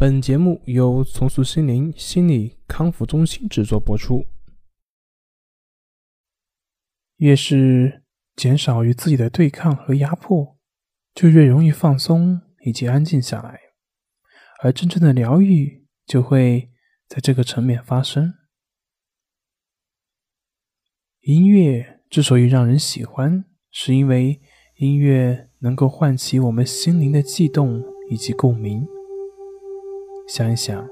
本节目由重塑心灵心理康复中心制作播出。越是减少与自己的对抗和压迫，就越容易放松以及安静下来，而真正的疗愈就会在这个层面发生。音乐之所以让人喜欢，是因为音乐能够唤起我们心灵的悸动以及共鸣。想一想，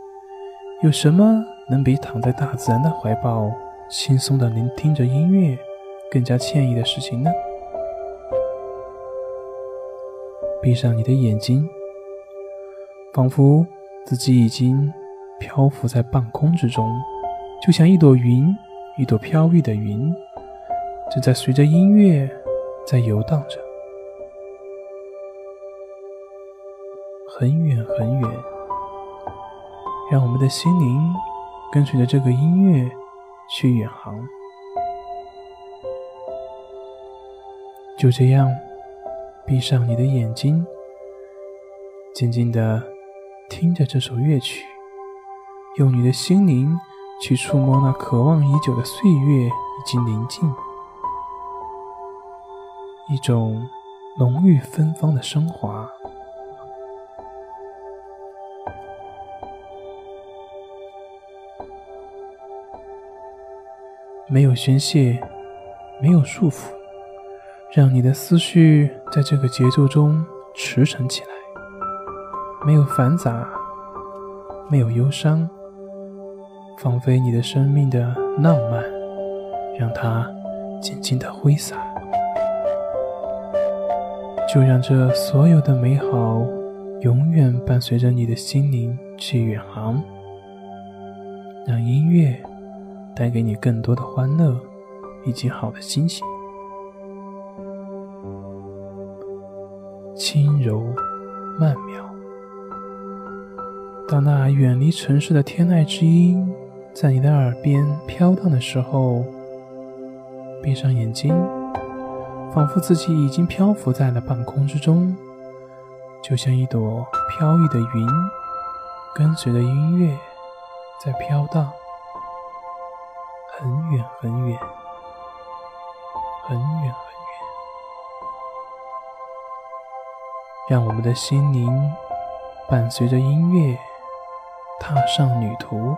有什么能比躺在大自然的怀抱，轻松的聆听着音乐，更加惬意的事情呢？闭上你的眼睛，仿佛自己已经漂浮在半空之中，就像一朵云，一朵飘逸的云，正在随着音乐在游荡着，很远很远。让我们的心灵跟随着这个音乐去远航。就这样，闭上你的眼睛，静静的听着这首乐曲，用你的心灵去触摸那渴望已久的岁月以及宁静，一种浓郁芬芳的升华。没有宣泄，没有束缚，让你的思绪在这个节奏中驰骋起来。没有繁杂，没有忧伤，放飞你的生命的浪漫，让它静静的挥洒。就让这所有的美好永远伴随着你的心灵去远航。让音乐。带给你更多的欢乐以及好的心情，轻柔曼妙。当那远离城市的天籁之音在你的耳边飘荡的时候，闭上眼睛，仿佛自己已经漂浮在了半空之中，就像一朵飘逸的云，跟随着音乐在飘荡。很远很远，很远很远，让我们的心灵伴随着音乐踏上旅途，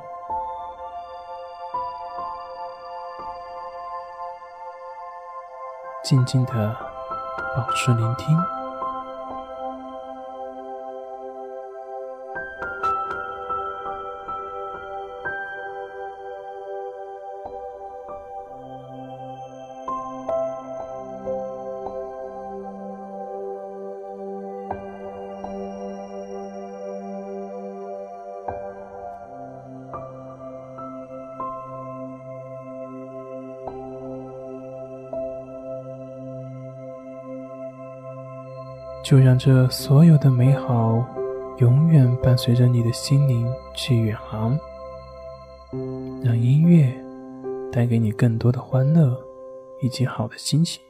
静静的保持聆听。就让这所有的美好永远伴随着你的心灵去远航，让音乐带给你更多的欢乐以及好的心情。